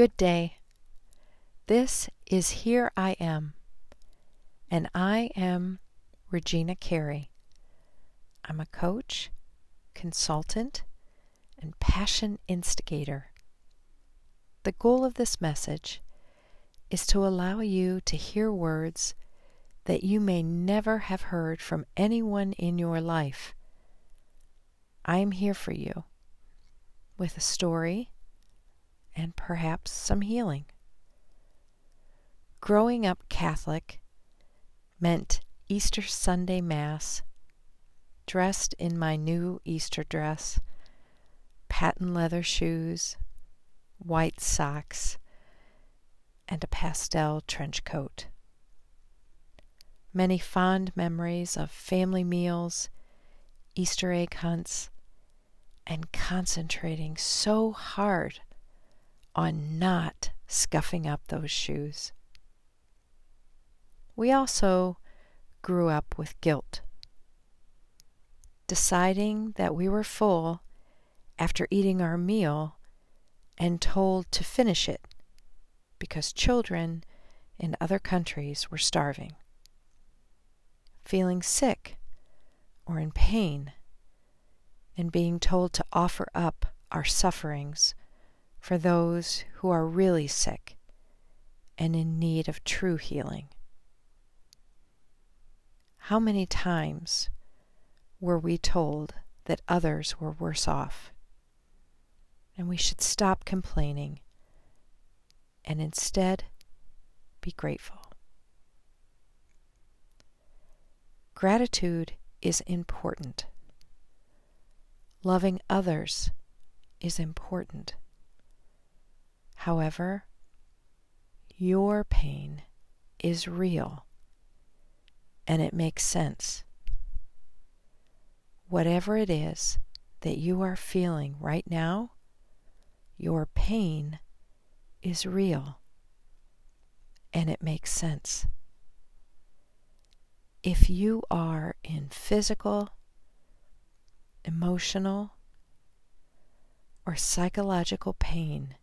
Good day. This is Here I Am, and I am Regina Carey. I'm a coach, consultant, and passion instigator. The goal of this message is to allow you to hear words that you may never have heard from anyone in your life. I am here for you with a story and perhaps some healing. Growing up Catholic meant Easter Sunday Mass, dressed in my new Easter dress, patent leather shoes, white socks, and a pastel trench coat. Many fond memories of family meals, Easter egg hunts, and concentrating so hard on not scuffing up those shoes. We also grew up with guilt, deciding that we were full after eating our meal and told to finish it because children in other countries were starving, feeling sick or in pain, and being told to offer up our sufferings for those who are really sick and in need of true healing. How many times were we told that others were worse off? And we should stop complaining and instead be grateful. Gratitude is important. Loving others is important. However, your pain is real and it makes sense. Whatever it is that you are feeling right now, your pain is real and it makes sense. If you are in physical, emotional, or psychological pain,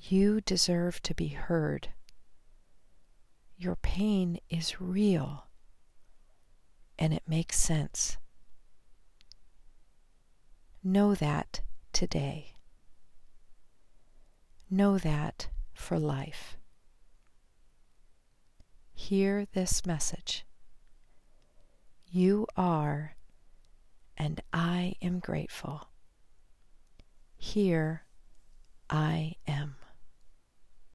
you deserve to be heard. Your pain is real and it makes sense. Know that today. Know that for life. Hear this message. You are, and I am grateful. Here I